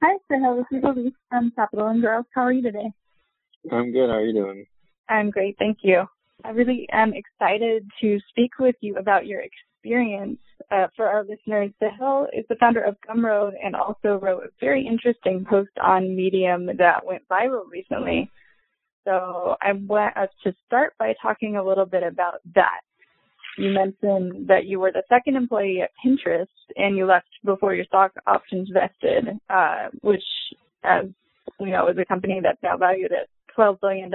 Hi, Sahil. This is Elise from Capital and Girls. How are you today? I'm good. How are you doing? I'm great. Thank you. I really am excited to speak with you about your experience. Uh, for our listeners, Sahil is the founder of Gumroad and also wrote a very interesting post on Medium that went viral recently. So I want us to start by talking a little bit about that. You mentioned that you were the second employee at Pinterest and you left before your stock options vested, uh, which, as we know, is a company that's now valued at $12 billion.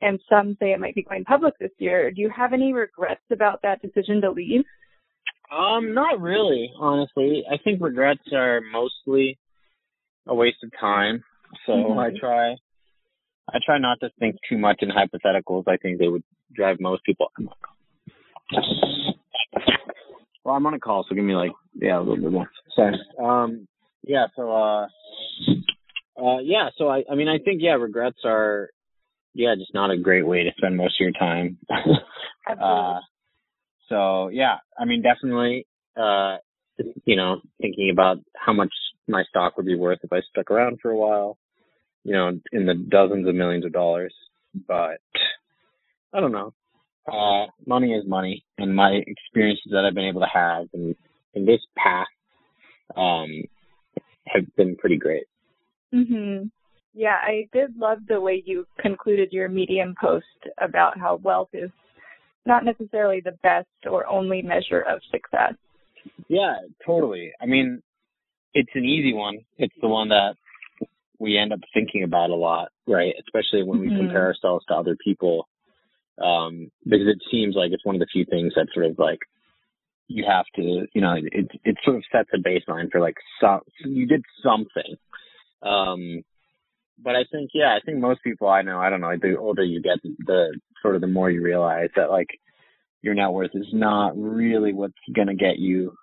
And some say it might be going public this year. Do you have any regrets about that decision to leave? Um, not really, honestly. I think regrets are mostly a waste of time. So mm-hmm. I try I try not to think too much in hypotheticals. I think they would drive most people. Well, I'm on a call, so give me like yeah a little bit more. Sorry. Um, yeah. So uh, uh, yeah. So I, I mean, I think yeah, regrets are yeah, just not a great way to spend most of your time. uh, so yeah, I mean, definitely, uh, you know, thinking about how much my stock would be worth if I stuck around for a while, you know, in the dozens of millions of dollars. But I don't know. Uh, money is money, and my experiences that I've been able to have in in this path um, have been pretty great. Mhm. Yeah, I did love the way you concluded your Medium post about how wealth is not necessarily the best or only measure of success. Yeah, totally. I mean, it's an easy one. It's the one that we end up thinking about a lot, right? Especially when we mm-hmm. compare ourselves to other people. Um, because it seems like it's one of the few things that sort of like you have to, you know, it it sort of sets a baseline for like some you did something. Um, but I think yeah, I think most people I know, I don't know, the older you get, the sort of the more you realize that like your net worth is not really what's gonna get you,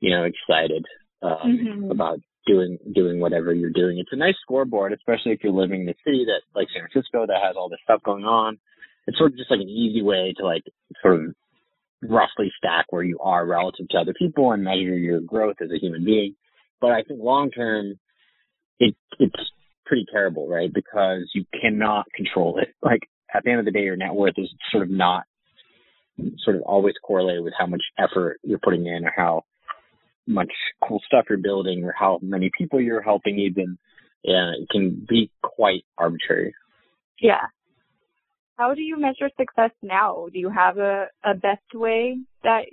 you know, excited um, mm-hmm. about doing doing whatever you're doing. It's a nice scoreboard, especially if you're living in a city that like San Francisco that has all this stuff going on. It's sort of just like an easy way to like sort of roughly stack where you are relative to other people and measure your growth as a human being. But I think long term, it it's pretty terrible, right? Because you cannot control it. Like at the end of the day, your net worth is sort of not sort of always correlated with how much effort you're putting in or how much cool stuff you're building or how many people you're helping even. Yeah, it can be quite arbitrary. Yeah. How do you measure success now? Do you have a, a best way that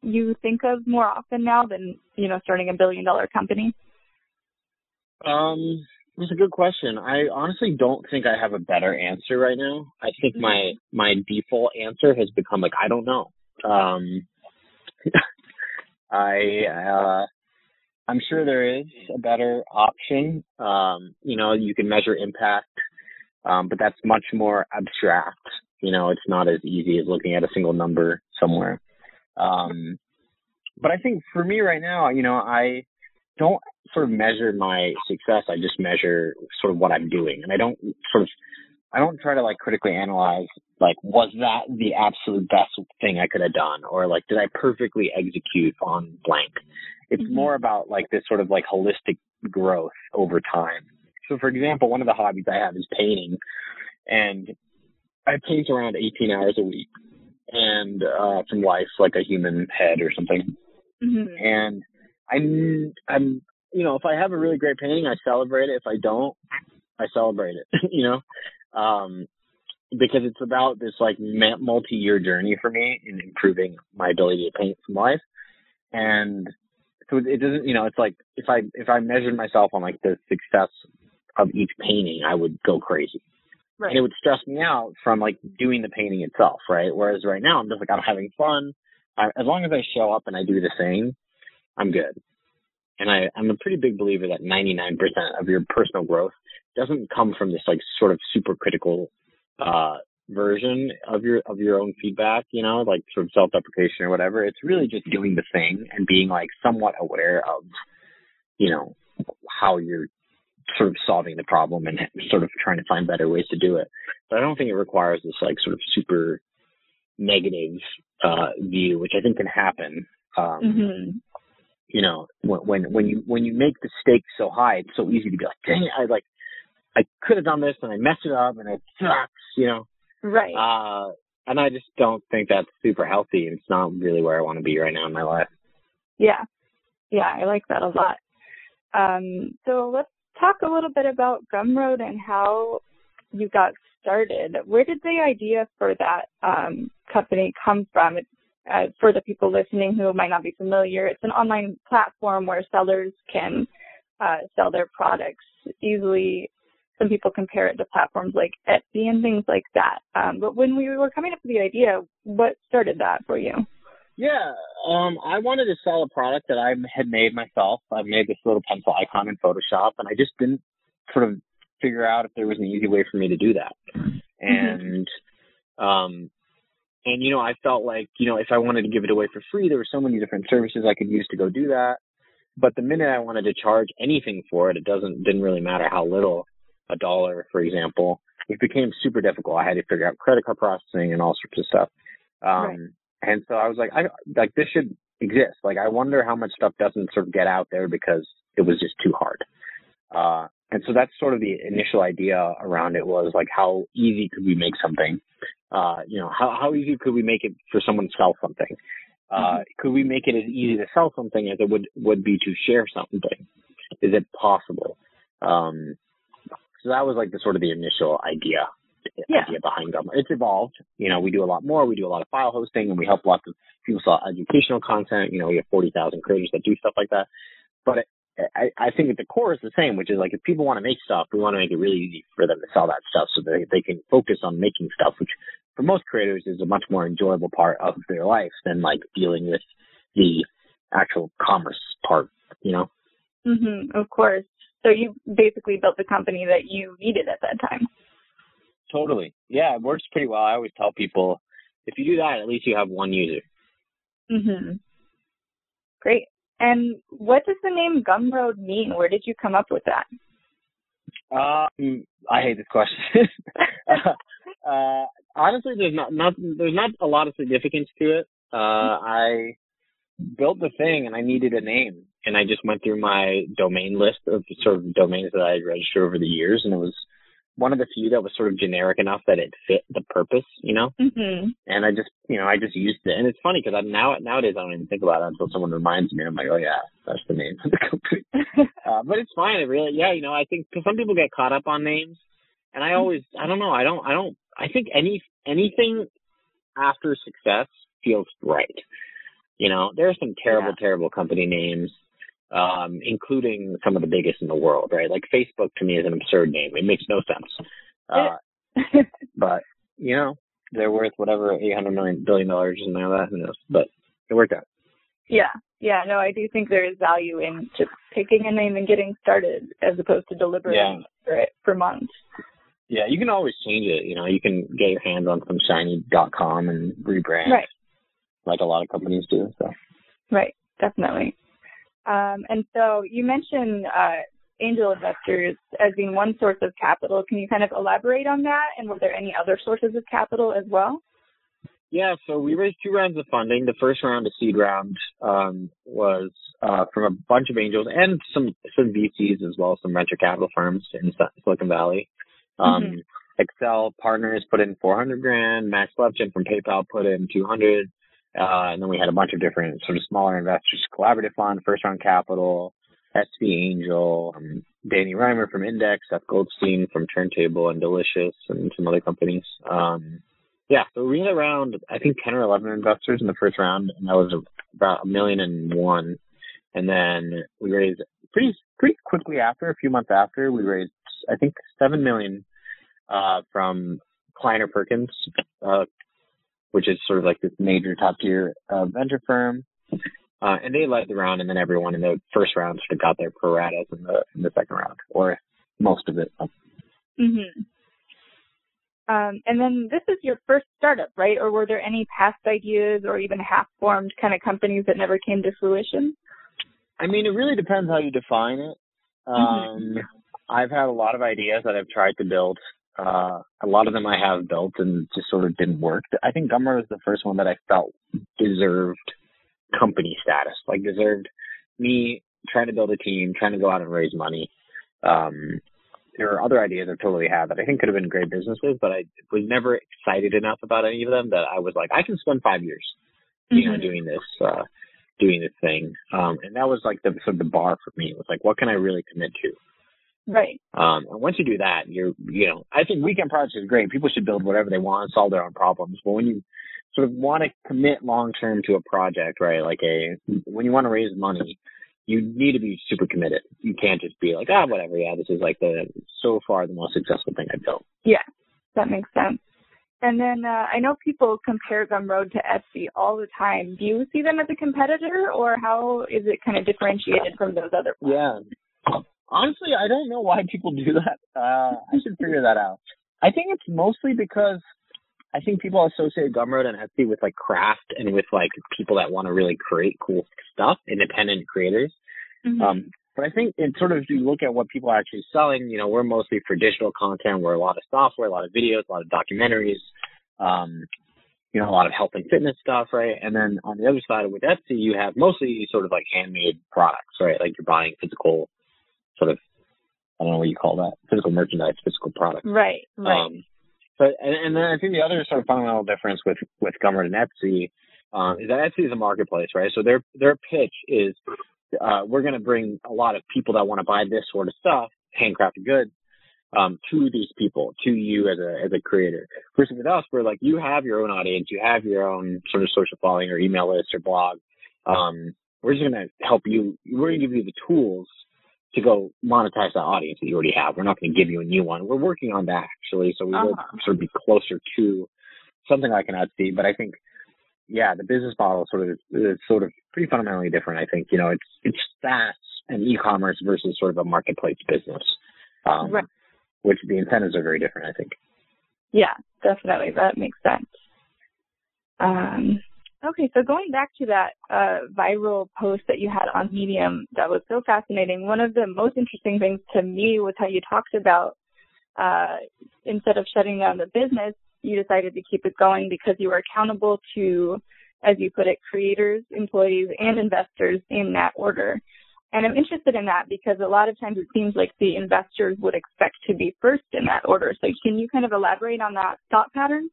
you think of more often now than, you know, starting a billion dollar company? Um, it's a good question. I honestly don't think I have a better answer right now. I think mm-hmm. my my default answer has become like I don't know. Um, I uh, I'm sure there is a better option. Um, you know, you can measure impact, um, but that's much more abstract. You know, it's not as easy as looking at a single number somewhere. Um, but I think for me right now, you know, I don't sort of measure my success. I just measure sort of what I'm doing, and I don't sort of I don't try to like critically analyze like was that the absolute best thing I could have done, or like did I perfectly execute on blank. It's mm-hmm. more about like this sort of like holistic growth over time. So, for example, one of the hobbies I have is painting, and I paint around 18 hours a week, and uh, from life, like a human head or something. Mm-hmm. And I'm I'm you know if I have a really great painting, I celebrate it. If I don't, I celebrate it. you know, um, because it's about this like multi-year journey for me in improving my ability to paint from life, and so it doesn't you know it's like if I if I measured myself on like the success of each painting, I would go crazy. Right. And it would stress me out from like doing the painting itself, right? Whereas right now I'm just like I'm having fun. I, as long as I show up and I do the same, I'm good. And I, I'm a pretty big believer that 99% of your personal growth doesn't come from this like sort of super critical uh, version of your of your own feedback, you know, like sort of self deprecation or whatever. It's really just doing the thing and being like somewhat aware of, you know, how you're sort of solving the problem and sort of trying to find better ways to do it. But I don't think it requires this like sort of super negative uh, view, which I think can happen. Um, mm-hmm you know, when when you when you make the stakes so high, it's so easy to be like, dang, I like I could have done this and I messed it up and it sucks, you know. Right. Uh, and I just don't think that's super healthy. It's not really where I want to be right now in my life. Yeah. Yeah, I like that a lot. Um, so let's talk a little bit about Gumroad and how you got started. Where did the idea for that um, company come from? Uh, for the people listening who might not be familiar, it's an online platform where sellers can uh, sell their products easily some people compare it to platforms like Etsy and things like that. Um, but when we were coming up with the idea, what started that for you? Yeah, um, I wanted to sell a product that I had made myself. I made this little pencil icon in Photoshop, and I just didn't sort of figure out if there was an easy way for me to do that. Mm-hmm. And, um, and you know, I felt like you know, if I wanted to give it away for free, there were so many different services I could use to go do that. But the minute I wanted to charge anything for it, it doesn't didn't really matter how little a dollar, for example, it became super difficult. I had to figure out credit card processing and all sorts of stuff. Um, right. And so I was like, I like this should exist. Like I wonder how much stuff doesn't sort of get out there because it was just too hard. Uh, and so that's sort of the initial idea around it was like how easy could we make something? Uh, you know, how how easy could we make it for someone to sell something? Uh, mm-hmm. could we make it as easy to sell something as it would would be to share something? Is it possible? Um, so that was like the sort of the initial idea yeah. idea behind them. It's evolved. You know, we do a lot more. We do a lot of file hosting, and we help lots of people sell educational content. You know, we have forty thousand creators that do stuff like that. But it, I, I think at the core is the same, which is like if people want to make stuff, we want to make it really easy for them to sell that stuff, so that they can focus on making stuff, which for most creators is a much more enjoyable part of their life than like dealing with the actual commerce part. You know. Mm-hmm, Of course. So you basically built the company that you needed at that time. Totally. Yeah, it works pretty well. I always tell people if you do that, at least you have one user. Mhm. Great. And what does the name Gumroad mean? Where did you come up with that? Um, I hate this question. uh, honestly, there's not, not there's not a lot of significance to it. Uh, I built the thing and I needed a name, and I just went through my domain list of sort of domains that I had registered over the years, and it was one of the few that was sort of generic enough that it fit the purpose, you know. Mm-hmm. And I just, you know, I just used it, and it's funny because I now nowadays I don't even think about it until someone reminds me. I'm like, oh yeah, that's the name of the company. uh, but it's fine. It really, yeah, you know, I think because some people get caught up on names, and I mm-hmm. always, I don't know, I don't, I don't, I think any anything after success feels right. You know, there are some terrible, yeah. terrible company names, um, including some of the biggest in the world, right? Like Facebook to me is an absurd name. It makes no sense. Uh, but, you know, they're worth whatever, 800 million, billion dollars and all that, who knows? But it worked out. Yeah. Yeah. No, I do think there is value in just picking a name and getting started as opposed to deliberating yeah. for it for months. Yeah, you can always change it. You know, you can get your hands on some shiny.com and rebrand. Right like a lot of companies do. So. Right, definitely. Um, and so you mentioned uh, angel investors as being one source of capital. Can you kind of elaborate on that? And were there any other sources of capital as well? Yeah, so we raised two rounds of funding. The first round, a seed round, um, was uh, from a bunch of angels and some some VCs as well, as some venture capital firms in Silicon Valley. Um, mm-hmm. Accel Partners put in 400 grand. Max Levchin from PayPal put in 200. Uh, and then we had a bunch of different sort of smaller investors, Collaborative Fund, First Round Capital, SV Angel, um, Danny Rimer from Index, Seth Goldstein from Turntable and Delicious, and some other companies. Um, yeah, so we had around I think ten or eleven investors in the first round, and that was about a million and one. And then we raised pretty pretty quickly after, a few months after, we raised I think seven million uh, from Kleiner Perkins, uh, which is sort of like this major top tier uh, venture firm. Uh, and they led the round, and then everyone in the first round sort of got their pro ratas in the in the second round, or most of it. Mhm. Um, and then this is your first startup, right? Or were there any past ideas or even half-formed kind of companies that never came to fruition? I mean, it really depends how you define it. Mm-hmm. Um, mm-hmm. I've had a lot of ideas that I've tried to build uh, a lot of them I have built and just sort of didn't work. I think Gumroad was the first one that I felt deserved company status, like deserved me trying to build a team, trying to go out and raise money. Um, there are other ideas I totally had that I think could have been great businesses, but I was never excited enough about any of them that I was like, I can spend five years, you mm-hmm. know, doing this, uh, doing this thing. Um, and that was like the sort of the bar for me. It was like, what can I really commit to? Right. Um, and once you do that, you're, you know, I think weekend projects is great. People should build whatever they want, solve their own problems. But when you sort of want to commit long term to a project, right? Like a, when you want to raise money, you need to be super committed. You can't just be like, ah, whatever. Yeah, this is like the so far the most successful thing I've built. Yeah, that makes sense. And then uh, I know people compare Gumroad to Etsy all the time. Do you see them as a competitor, or how is it kind of differentiated from those other? Platforms? Yeah, honestly, I don't know why people do that. Uh, I should figure that out. I think it's mostly because I think people associate Gumroad and Etsy with like craft and with like people that want to really create cool stuff, independent creators. Mm-hmm. Um, but I think in sort of if you look at what people are actually selling, you know, we're mostly for digital content. We're a lot of software, a lot of videos, a lot of documentaries, um, you know, a lot of health and fitness stuff, right? And then on the other side with Etsy, you have mostly sort of like handmade products, right? Like you're buying physical sort of, I don't know what you call that, physical merchandise, physical product. Right, right. Um, but and, and then I think the other sort of fundamental difference with with Gumroad and Etsy um, is that Etsy is a marketplace, right? So their their pitch is uh, we're going to bring a lot of people that want to buy this sort of stuff, handcrafted goods, um, to these people, to you as a as a creator. Versus with us, we're like you have your own audience, you have your own sort of social following or email list or blog. Um, we're just going to help you. We're going to give you the tools to go monetize that audience that you already have. We're not going to give you a new one. We're working on that actually, so we uh-huh. will sort of be closer to something like an Etsy. But I think, yeah, the business model sort of is sort of pretty fundamentally different. I think you know it's it's SaaS and e-commerce versus sort of a marketplace business, um, right. which the incentives are very different. I think. Yeah, definitely, that makes sense. Um, Okay, so going back to that uh, viral post that you had on Medium that was so fascinating, one of the most interesting things to me was how you talked about uh, instead of shutting down the business, you decided to keep it going because you were accountable to, as you put it, creators, employees, and investors in that order. And I'm interested in that because a lot of times it seems like the investors would expect to be first in that order. So can you kind of elaborate on that thought pattern?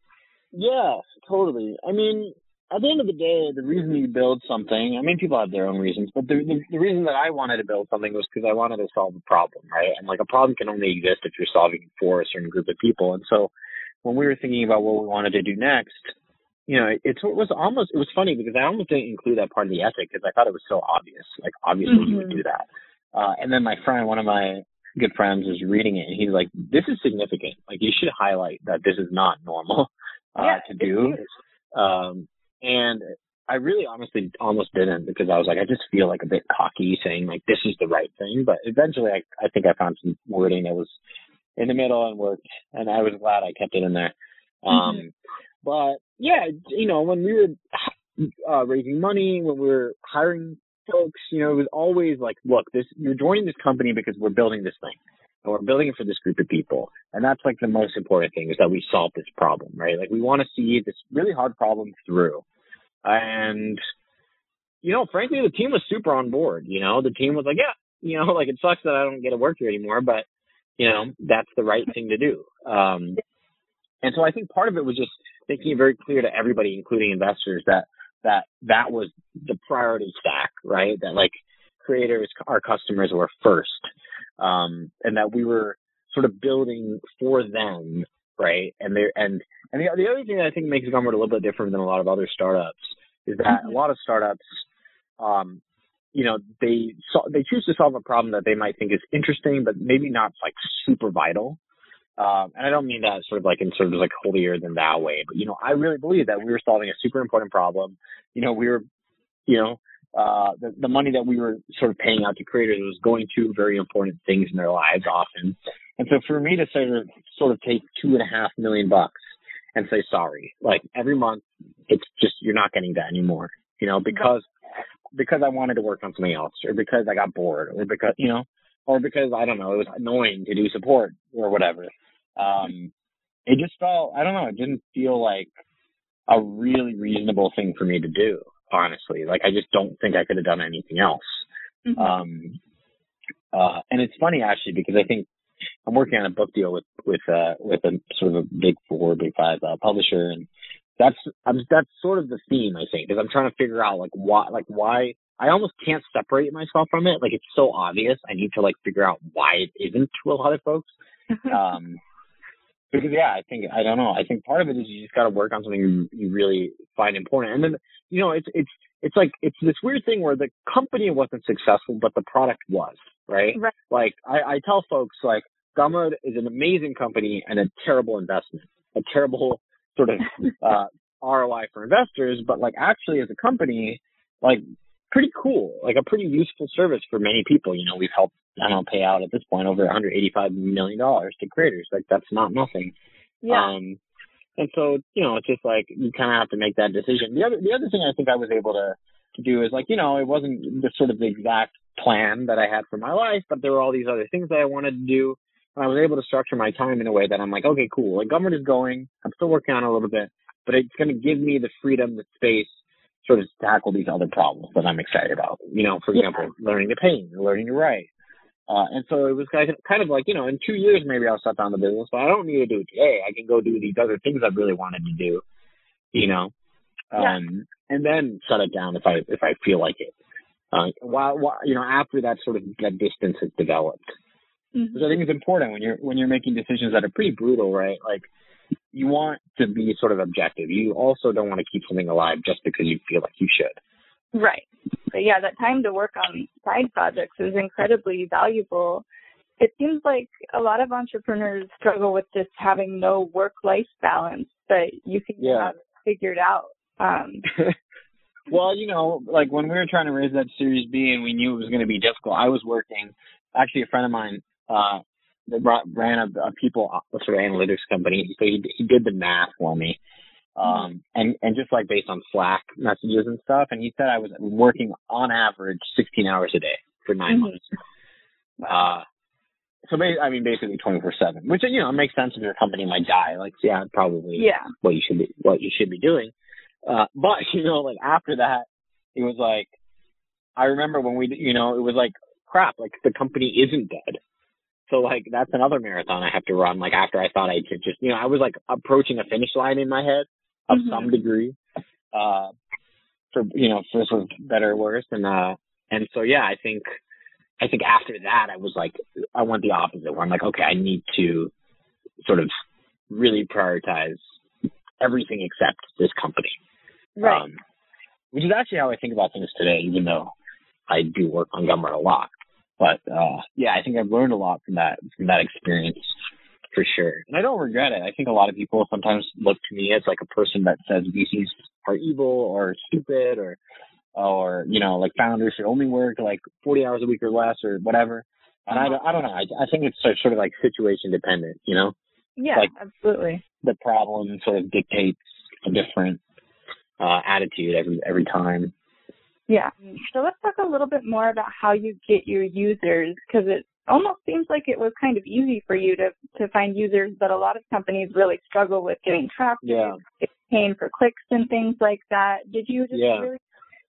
Yeah, totally. I mean, at the end of the day, the reason you build something, I mean, people have their own reasons, but the, the, the reason that I wanted to build something was because I wanted to solve a problem, right? And like a problem can only exist if you're solving it for a certain group of people. And so when we were thinking about what we wanted to do next, you know, it, it was almost, it was funny because I almost didn't include that part of the ethic because I thought it was so obvious. Like, obviously mm-hmm. you would do that. Uh, and then my friend, one of my good friends was reading it and he's like, this is significant. Like, you should highlight that this is not normal, uh, yeah, to do. Um, and I really honestly almost didn't because I was like, I just feel like a bit cocky saying like this is the right thing. But eventually I, I think I found some wording that was in the middle and worked and I was glad I kept it in there. Um, mm-hmm. but yeah, you know, when we were uh, raising money, when we were hiring folks, you know, it was always like, look, this, you're joining this company because we're building this thing and we're building it for this group of people. And that's like the most important thing is that we solve this problem, right? Like we want to see this really hard problem through. And, you know, frankly, the team was super on board. You know, the team was like, yeah, you know, like it sucks that I don't get to work here anymore, but, you know, that's the right thing to do. Um, and so I think part of it was just making it very clear to everybody, including investors, that that that was the priority stack, right? That like creators, our customers were first um, and that we were sort of building for them, right? And they and and the, the other thing that I think makes Gumroad a little bit different than a lot of other startups is that mm-hmm. a lot of startups, um, you know, they so, they choose to solve a problem that they might think is interesting, but maybe not like super vital. Um, and I don't mean that sort of like in sort of like holier than thou way, but you know, I really believe that we were solving a super important problem. You know, we were, you know, uh, the, the money that we were sort of paying out to creators was going to very important things in their lives often. And so for me to sort of, sort of take two and a half million bucks and say sorry, like every month, it's just, you're not getting that anymore, you know, because, because I wanted to work on something else or because I got bored or because, you know, or because I don't know, it was annoying to do support or whatever. Um, it just felt, I don't know, it didn't feel like a really reasonable thing for me to do honestly. Like I just don't think I could have done anything else. Mm-hmm. Um, uh, and it's funny actually because I think I'm working on a book deal with with uh, with a sort of a big four, big five uh, publisher, and that's I'm, that's sort of the theme I think because I'm trying to figure out like why like why I almost can't separate myself from it. Like it's so obvious. I need to like figure out why it isn't to a lot of folks. um, because yeah, I think I don't know. I think part of it is you just got to work on something you, you really find important, and then you know it's it's it's like it's this weird thing where the company wasn't successful, but the product was right. right. Like I, I tell folks like Gumroad is an amazing company and a terrible investment, a terrible sort of uh, ROI for investors, but like actually as a company, like pretty cool, like a pretty useful service for many people. You know, we've helped, I don't know, pay out at this point over 185 million dollars to creators. Like that's not nothing. Yeah. Um, and so, you know, it's just like you kind of have to make that decision. The other, the other thing I think I was able to, to do is like, you know, it wasn't the sort of the exact plan that I had for my life, but there were all these other things that I wanted to do. And I was able to structure my time in a way that I'm like, okay, cool. Like Gumroad is going. I'm still working on it a little bit, but it's going to give me the freedom, the space sort of tackle these other problems that I'm excited about. You know, for example, yeah. learning to paint, learning to write. Uh, and so it was kind of, like, you know, in two years maybe I'll shut down the business, but I don't need to do it today. I can go do these other things I really wanted to do, you know, um, yeah. and then shut it down if I if I feel like it. Uh, while, while you know after that sort of that distance has developed, mm-hmm. which I think is important when you're when you're making decisions that are pretty brutal, right? Like you want to be sort of objective. You also don't want to keep something alive just because you feel like you should. Right. But yeah, that time to work on side projects is incredibly valuable. It seems like a lot of entrepreneurs struggle with just having no work life balance, but you can yeah. have it figured out. Um, well, you know, like when we were trying to raise that Series B and we knew it was going to be difficult, I was working. Actually, a friend of mine uh, brought ran a, a people sort of analytics company. So he he did the math for me, um, and and just like based on Slack messages and stuff. And he said I was working on average 16 hours a day for 9 mm-hmm. months. Uh, so I mean, basically 24 seven, which you know makes sense if your company might die. Like, yeah, probably yeah what you should be what you should be doing. Uh, but you know, like after that, it was like I remember when we, you know, it was like crap. Like the company isn't dead. So like that's another marathon I have to run. Like after I thought I could just, you know, I was like approaching a finish line in my head of mm-hmm. some degree, uh, for you know, for of better or worse. And uh, and so yeah, I think, I think after that I was like, I went the opposite where I'm like, okay, I need to sort of really prioritize everything except this company. Right. Um, which is actually how I think about things today, even though I do work on Gumroad a lot. But uh, yeah, I think I've learned a lot from that from that experience for sure, and I don't regret it. I think a lot of people sometimes look to me as like a person that says VCs are evil or stupid or or you know like founders should only work like 40 hours a week or less or whatever. And I, I don't know. I, I think it's sort of like situation dependent, you know? Yeah, like absolutely. The problem sort of dictates a different uh, attitude every every time. Yeah. So let's talk a little bit more about how you get your users because it almost seems like it was kind of easy for you to to find users, but a lot of companies really struggle with getting traffic, yeah. paying for clicks and things like that. Did you just yeah. really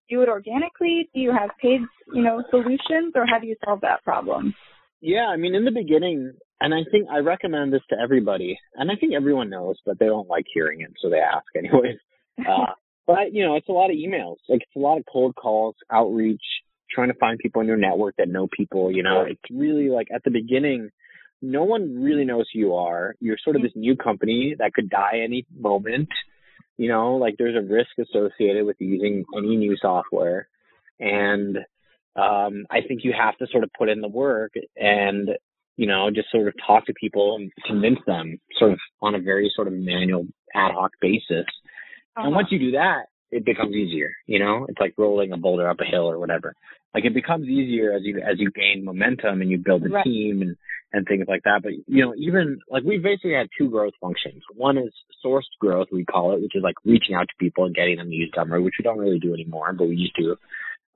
do it organically? Do you have paid, you know, solutions, or how do you solve that problem? Yeah, I mean, in the beginning, and I think I recommend this to everybody, and I think everyone knows, but they don't like hearing it, so they ask anyways. Uh, but you know, it's a lot of emails. Like it's a lot of cold calls, outreach, trying to find people in your network that know people. You know, it's really like at the beginning, no one really knows who you are. You're sort of this new company that could die any moment. You know, like there's a risk associated with using any new software, and um, I think you have to sort of put in the work and you know just sort of talk to people and convince them sort of on a very sort of manual ad hoc basis uh-huh. And once you do that, it becomes easier. You know, it's like rolling a boulder up a hill or whatever. Like it becomes easier as you as you gain momentum and you build a right. team and and things like that. But you know, even like we basically had two growth functions. One is sourced growth, we call it, which is like reaching out to people and getting them to use Gumroad, which we don't really do anymore, but we used to.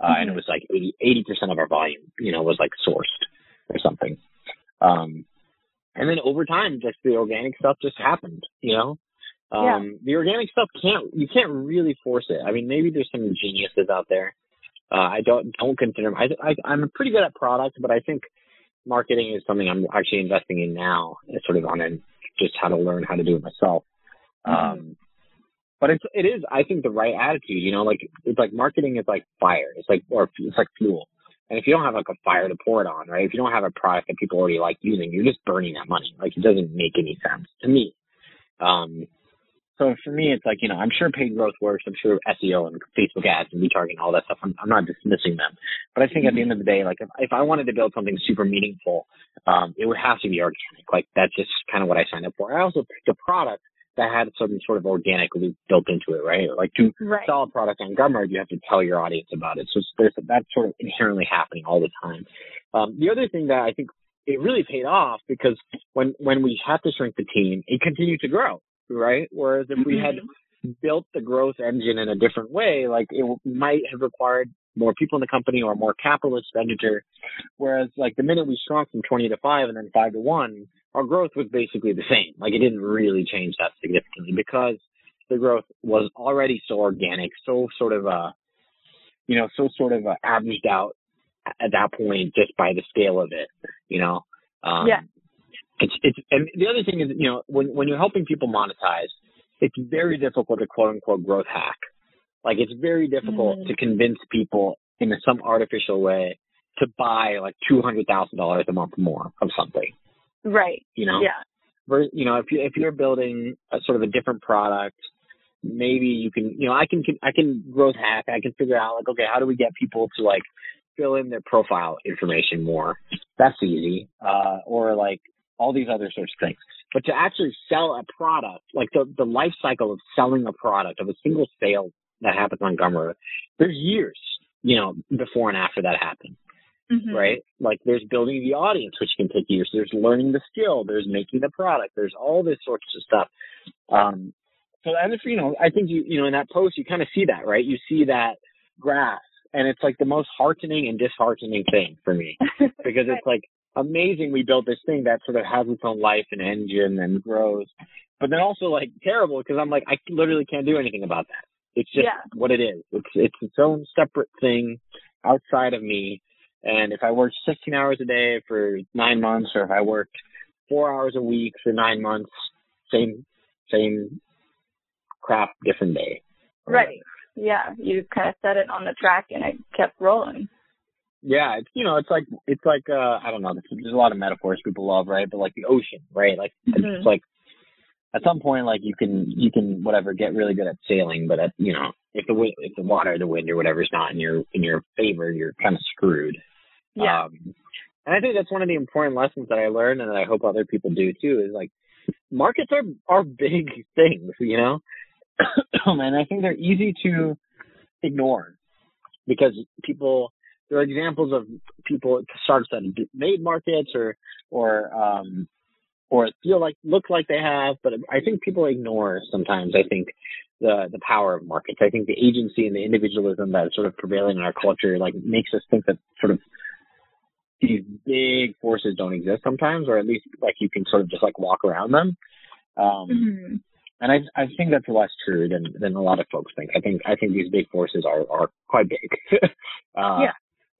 Uh, mm-hmm. And it was like 80 percent of our volume, you know, was like sourced or something. Um, and then over time, just the organic stuff just happened, you know. Um, yeah. The organic stuff can't you can't really force it. I mean, maybe there's some geniuses out there Uh, I don't don't consider I, I I'm pretty good at product, but I think marketing is something I'm actually investing in now. It's sort of on an just how to learn how to do it myself. Mm-hmm. Um, but it's it is I think the right attitude. You know, like it's like marketing is like fire. It's like or it's like fuel. And if you don't have like a fire to pour it on, right? If you don't have a product that people already like using, you're just burning that money. Like it doesn't make any sense to me. Um, so for me, it's like, you know, I'm sure paid growth works. I'm sure SEO and Facebook ads and retargeting, all that stuff. I'm, I'm not dismissing them. But I think at the end of the day, like if, if I wanted to build something super meaningful, um, it would have to be organic. Like that's just kind of what I signed up for. I also picked a product that had some sort of organic loop built into it, right? Like to right. sell a product on Gumroad, you have to tell your audience about it. So there's that's sort of inherently happening all the time. Um, the other thing that I think it really paid off because when when we had to shrink the team, it continued to grow, right? Whereas if we had mm-hmm. built the growth engine in a different way, like it might have required more people in the company or more capital expenditure. Whereas like the minute we shrunk from 20 to 5 and then 5 to 1, our growth was basically the same. Like it didn't really change that significantly because the growth was already so organic, so sort of uh you know, so sort of uh, averaged out at that point just by the scale of it, you know. Um, yeah. It's it's and the other thing is you know when when you're helping people monetize, it's very difficult to quote unquote growth hack. Like it's very difficult mm. to convince people in some artificial way to buy like two hundred thousand dollars a month more of something. Right. You know. Yeah. You know, if you if you're building a sort of a different product, maybe you can, you know, I can I can growth hack. I can figure out like, okay, how do we get people to like fill in their profile information more? That's easy. Uh, or like all these other sorts of things. But to actually sell a product, like the the life cycle of selling a product of a single sale that happens on Gumroad, there's years, you know, before and after that happens mm-hmm. right? Like there's building the audience, which can take years. There's learning the skill. There's making the product. There's all this sorts of stuff. Um, so and if you know, I think you you know in that post you kind of see that, right? You see that graph, and it's like the most heartening and disheartening thing for me because it's like amazing we built this thing that sort of has its own life and engine and grows, but then also like terrible because I'm like I literally can't do anything about that. It's just yeah. what it is. It's it's its own separate thing outside of me and if I worked 16 hours a day for nine months, or if I worked four hours a week for nine months, same, same crap, different day. Right. Yeah. You kind of set it on the track and it kept rolling. Yeah, it's you know, it's like it's like uh I don't know, there's a lot of metaphors people love, right? But like the ocean, right? Like mm-hmm. it's like at some point like you can you can whatever get really good at sailing, but at you know, if the wind if the water, the wind or whatever is not in your in your favor, you're kind of screwed. Yeah. Um, and I think that's one of the important lessons that I learned and that I hope other people do too is like markets are are big things, you know? and I think they're easy to ignore because people there are examples of people startups that have made markets or or um or feel like look like they have, but I think people ignore sometimes. I think the the power of markets. I think the agency and the individualism that is sort of prevailing in our culture like makes us think that sort of these big forces don't exist sometimes, or at least like you can sort of just like walk around them. Um, mm-hmm. And I I think that's less true than than a lot of folks think. I think I think these big forces are are quite big. uh, yeah.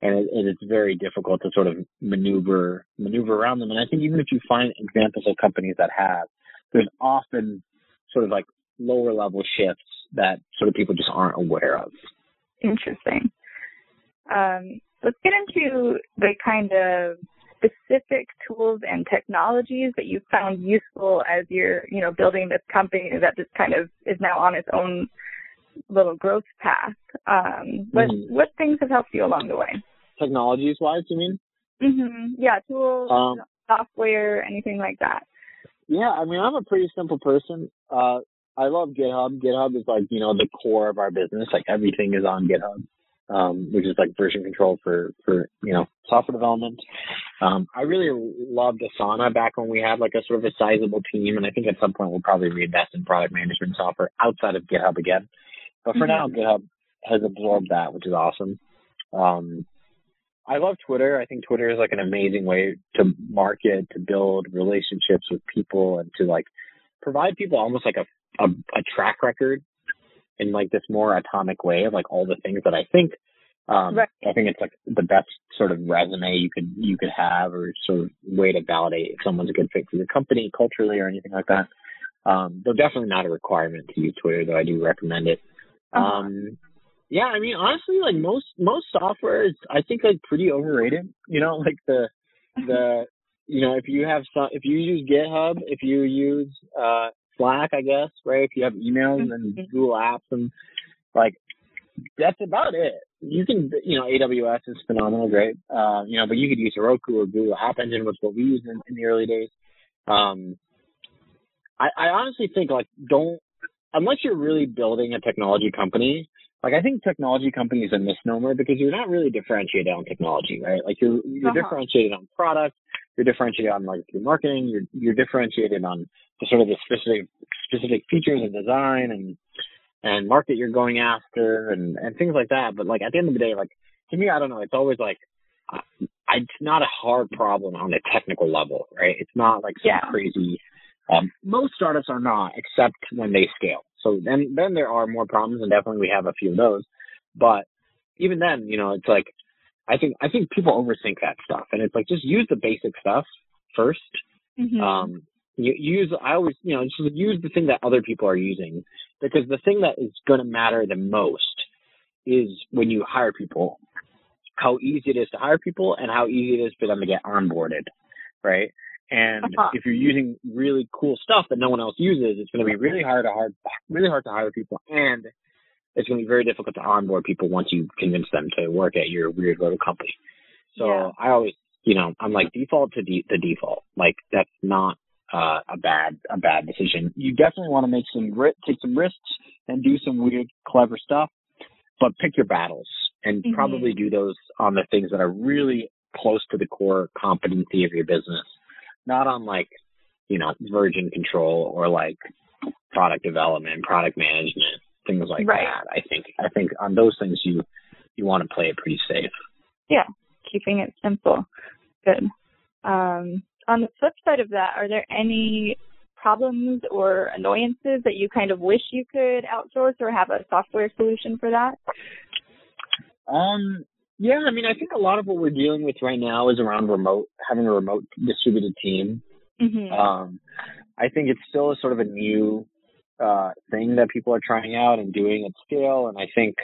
And, it, and it's very difficult to sort of maneuver maneuver around them. And I think even if you find examples of companies that have, there's often sort of like lower level shifts that sort of people just aren't aware of. Interesting. Um, let's get into the kind of specific tools and technologies that you found useful as you're, you know, building this company that just kind of is now on its own little growth path. Um, what mm-hmm. what things have helped you along the way? Technologies wise, you mean? Mhm. Yeah, tools, um, software, anything like that. Yeah, I mean, I'm a pretty simple person. Uh, I love GitHub. GitHub is like, you know, the core of our business. Like everything is on GitHub um, which is like version control for for you know software development. Um, I really loved Asana back when we had like a sort of a sizable team, and I think at some point we'll probably reinvest in product management software outside of GitHub again. But for mm-hmm. now, GitHub has absorbed that, which is awesome. Um, I love Twitter. I think Twitter is like an amazing way to market, to build relationships with people, and to like provide people almost like a a, a track record in like this more atomic way of like all the things that I think Um, Right. I think it's like the best sort of resume you could you could have, or sort of way to validate if someone's a good fit for your company culturally or anything like that. Um, though definitely not a requirement to use Twitter, though I do recommend it. Uh-huh. Yeah, I mean, honestly, like most most software is, I think, like pretty overrated. You know, like the the you know, if you have some, if you use GitHub, if you use uh Slack, I guess, right? If you have emails and Mhm. Google Apps and like that's about it. You can, you know, AWS is phenomenal, great. Uh, you know, but you could use Heroku or Google App Engine, which what we used in, in the early days. Um, I, I honestly think like don't unless you're really building a technology company. Like I think technology company is a misnomer because you're not really differentiated on technology, right? Like you're you're Uh-huh. differentiated on product, you're differentiated on like your marketing, you're you're differentiated on the sort of the specific specific features and design and and market you're going after and and things like that. But like at the end of the day, like to me, I don't know. It's always like I- it's not a hard problem on a technical level, right? It's not like some Yeah. crazy. Um, most startups are not, except when they scale. So then then there are more problems, and definitely we have a few of those. But even then, you know, it's like I think I think people overthink that stuff, and it's like just use the basic stuff first. Mhm. Um, you, use I always you know just use the thing that other people are using because the thing that is going to matter the most is when you hire people, how easy it is to hire people and how easy it is for them to get onboarded, right? And Uh-huh. if you're using really cool stuff that no one else uses, it's going to be really hard to hard really hard to hire people and it's going to be very difficult to onboard people once you convince them to work at your weird little company. So Yeah. I always, you know, I'm like default to de- the default. Like that's not uh, a bad a bad decision. You definitely want to make some grit, take some risks, and do some weird, clever stuff. But pick your battles and Mhm. probably do those on the things that are really close to the core competency of your business, not on like, you know, version control or like product development, product management, things like Right. that. I think I think on those things you you want to play it pretty safe. Yeah, keeping it simple. Good. Um, on the flip side of that, are there any problems or annoyances that you kind of wish you could outsource or have a software solution for that? Um, yeah, I mean, I think a lot of what we're dealing with right now is around remote, having a remote distributed team. hmm Um, I think it's still a sort of a new uh, thing that people are trying out and doing at scale. And I think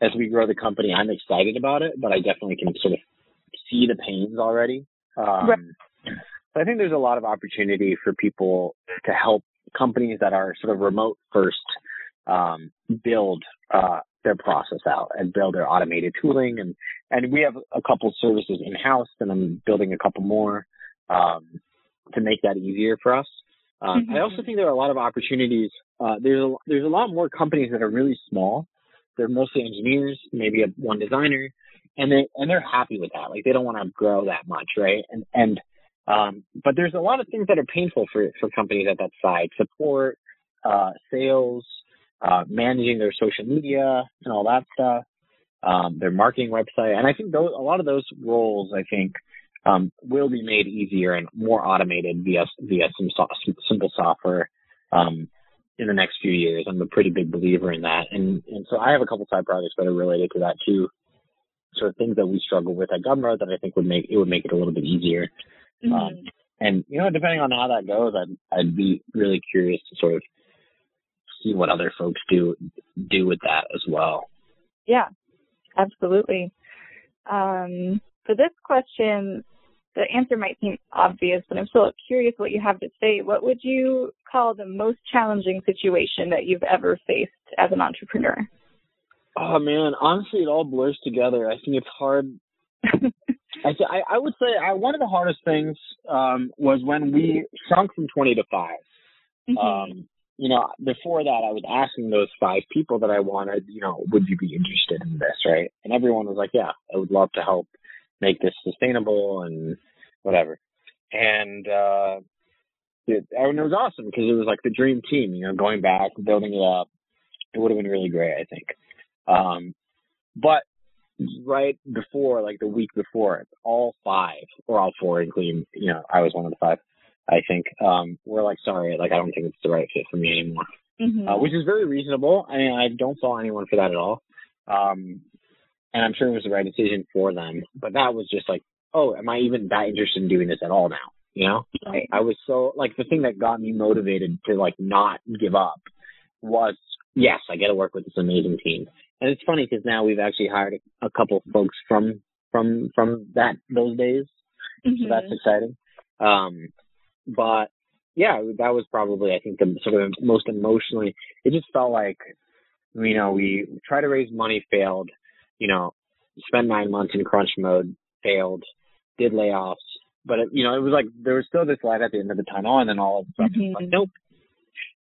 as we grow the company, I'm excited about it, but I definitely can sort of see the pains already. Um, Right. So I think there's a lot of opportunity for people to help companies that are sort of remote first um, build uh, their process out and build their automated tooling. And, and we have a couple services in house, and I'm building a couple more um, to make that easier for us. Um, I also think there are a lot of opportunities. Uh, there's a, there's a lot more companies that are really small. They're mostly engineers, maybe a, one designer, and they and they're happy with that. Like they don't want to grow that much, right? And and um, but there's a lot of things that are painful for for companies at that side: support, uh, sales, uh, managing their social media, and all that stuff. Um, their marketing website, and I think those a lot of those roles, I think, um, will be made easier and more automated via via some, so, some simple software um, in the next few years. I'm a pretty big believer in that, and and so I have a couple side projects that are related to that too. Sort of things that we struggle with at Gumroad that I think would make it would make it a little bit easier. Mhm. Um, and you know, depending on how that goes, I'd I'd be really curious to sort of see what other folks do do with that as well. Yeah, absolutely. Um, for this question, the answer might seem obvious, but I'm still curious what you have to say. What would you call the most challenging situation that you've ever faced as an entrepreneur? Oh man, honestly, it all blurs together. I think it's hard. I th- I, I would say I, one of the hardest things um, was when we shrunk from twenty to 5 Mhm. Um, you know, before that, I was asking those five people that I wanted, you know, would you be interested in this, right? And everyone was like, yeah, I would love to help make this sustainable and whatever. And uh, it, and it was awesome because it was like the dream team, you know, going back, building it up. It would have been really great, I think. Um, but right before, like the week before, all five or all four, including, you know, I was one of the five. I think um, we're like, sorry, like I don't think it's the right fit for me anymore, Mhm. uh, which is very reasonable. I mean, I don't fault anyone for that at all. Um, and I'm sure it was the right decision for them. But that was just like, oh, am I even that interested in doing this at all now? You know, Right. I was so like the thing that got me motivated to like not give up was yes, I get to work with this amazing team. And it's funny because now we've actually hired a, couple folks from from from that those days, so Mhm. that's exciting. Um, but yeah, that was probably I think the sort of most emotionally. It just felt like you know we tried to raise money, failed. You know, spent nine months in crunch mode, failed, did layoffs, but it, you know it was like there was still this light at the end of the tunnel, and then all of a sudden Mhm. like nope.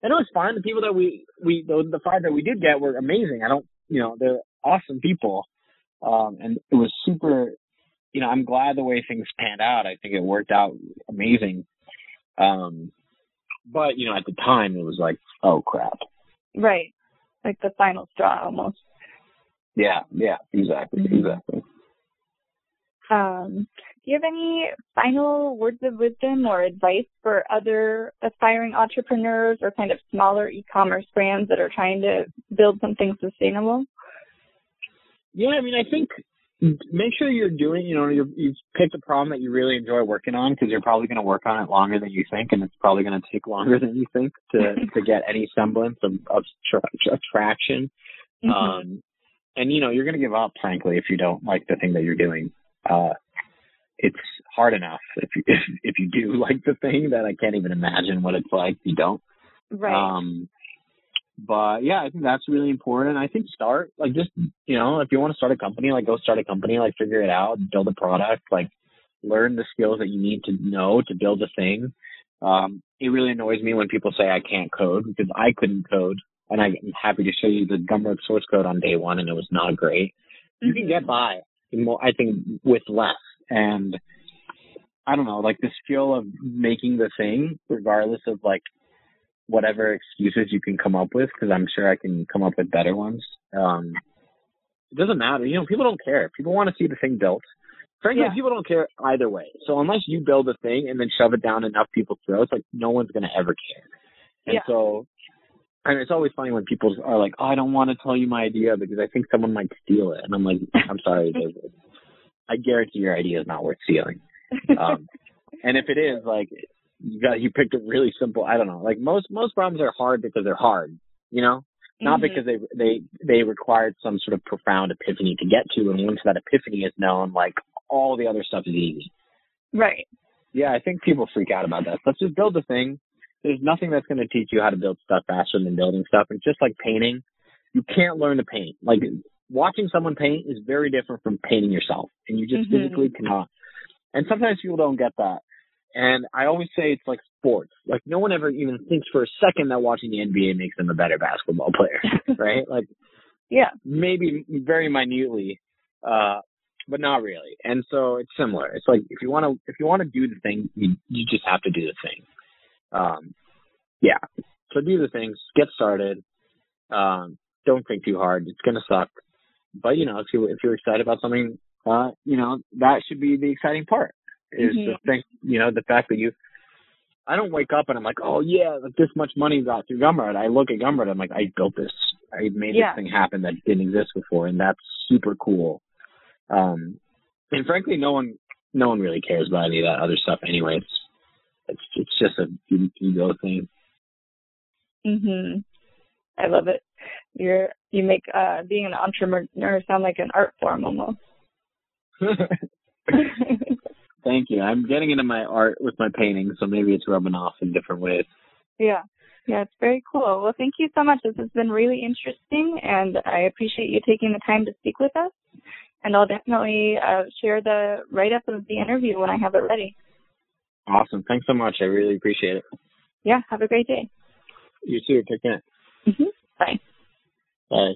And it was fine. The people that we we the, the five that we did get were amazing. I don't you know they're awesome people, um, and it was super. You know, I'm glad the way things panned out. I think it worked out amazing. Um, but you know, at the time, it was like, oh crap. Right. Like the final straw almost. Yeah, yeah, exactly, Mhm. exactly. Um, do you have any final words of wisdom or advice for other aspiring entrepreneurs or kind of smaller e-commerce brands that are trying to build something sustainable? Yeah, I mean, I think make sure you're doing, you know, you've, you've picked a problem that you really enjoy working on because you're probably going to work on it longer than you think, and it's probably going to take longer than you think to to get any semblance of of tra- traction. Mhm. Um, and you know, you're going to give up, frankly, if you don't like the thing that you're doing. Uh, it's hard enough if you if, if you do like the thing that I can't even imagine what it's like if you don't. right. Um, but yeah, I think that's really important. I think start like just you know if you want to start a company, like go start a company, like figure it out, build a product, like learn the skills that you need to know to build a thing. Um, it really annoys me when people say I can't code because I couldn't code, and I'm happy to show you the Gumroad source code on day one, and it was not great. You can get by, more, I think, with less, and I don't know, like the skill of making the thing, regardless of like whatever excuses you can come up with, because I'm sure I can come up with better ones. Um, it doesn't matter. You know, people don't care. People want to see the thing built. Frankly, Yeah. people don't care either way. So unless you build a thing and then shove it down enough people's throats, like no one's gonna ever care. And Yeah. so, and it's always funny when people are like, "Oh, I don't want to tell you my idea because I think someone might steal it," and I'm like, "I'm sorry, David. I guarantee your idea is not worth stealing." Um, and if it is, like, you got you picked a really simple. I don't know. Like most most problems are hard because they're hard. You know, not Mhm. because they they they required some sort of profound epiphany to get to. And once that epiphany is known, like all the other stuff is easy. Right. Yeah, I think people freak out about that. Let's just build the thing. There's nothing that's going to teach you how to build stuff faster than building stuff. It's just like painting. You can't learn to paint. Like watching someone paint is very different from painting yourself, and you just Mhm. physically cannot. And sometimes people don't get that. And I always say it's like sports. Like no one ever even thinks for a second that watching the NBA makes them a better basketball player, right? Like Yeah. maybe very minutely, uh, but not really. And so it's similar. It's like if you want to if you want to do the thing, you you just have to do the thing. Um, yeah. So do the things. Get started. Um, don't think too hard. It's gonna suck. But you know, if you if you're excited about something, uh, you know that should be the exciting part. Is Mhm. to think, you know, the fact that you. I don't wake up and I'm like, oh yeah, like this much money got through Gumroad. I look at Gumroad, I'm like, I built this. I made Yeah. this thing happen that didn't exist before, and that's super cool. Um, and frankly, no one, no one really cares about any of that other stuff, anyways. It's it's just a ego thing. Mhm. I love it. You're you make uh being an entrepreneur sound like an art form almost. Thank you. I'm getting into my art with my painting, so maybe it's rubbing off in different ways. yeah. Yeah, it's very cool. Well, thank you so much. This has been really interesting, and I appreciate you taking the time to speak with us. And I'll definitely uh, share the write up of the interview when I have it ready. Awesome. Thanks so much. I really appreciate it. Yeah, have a great day. You too. Take care. hmm Bye. Bye.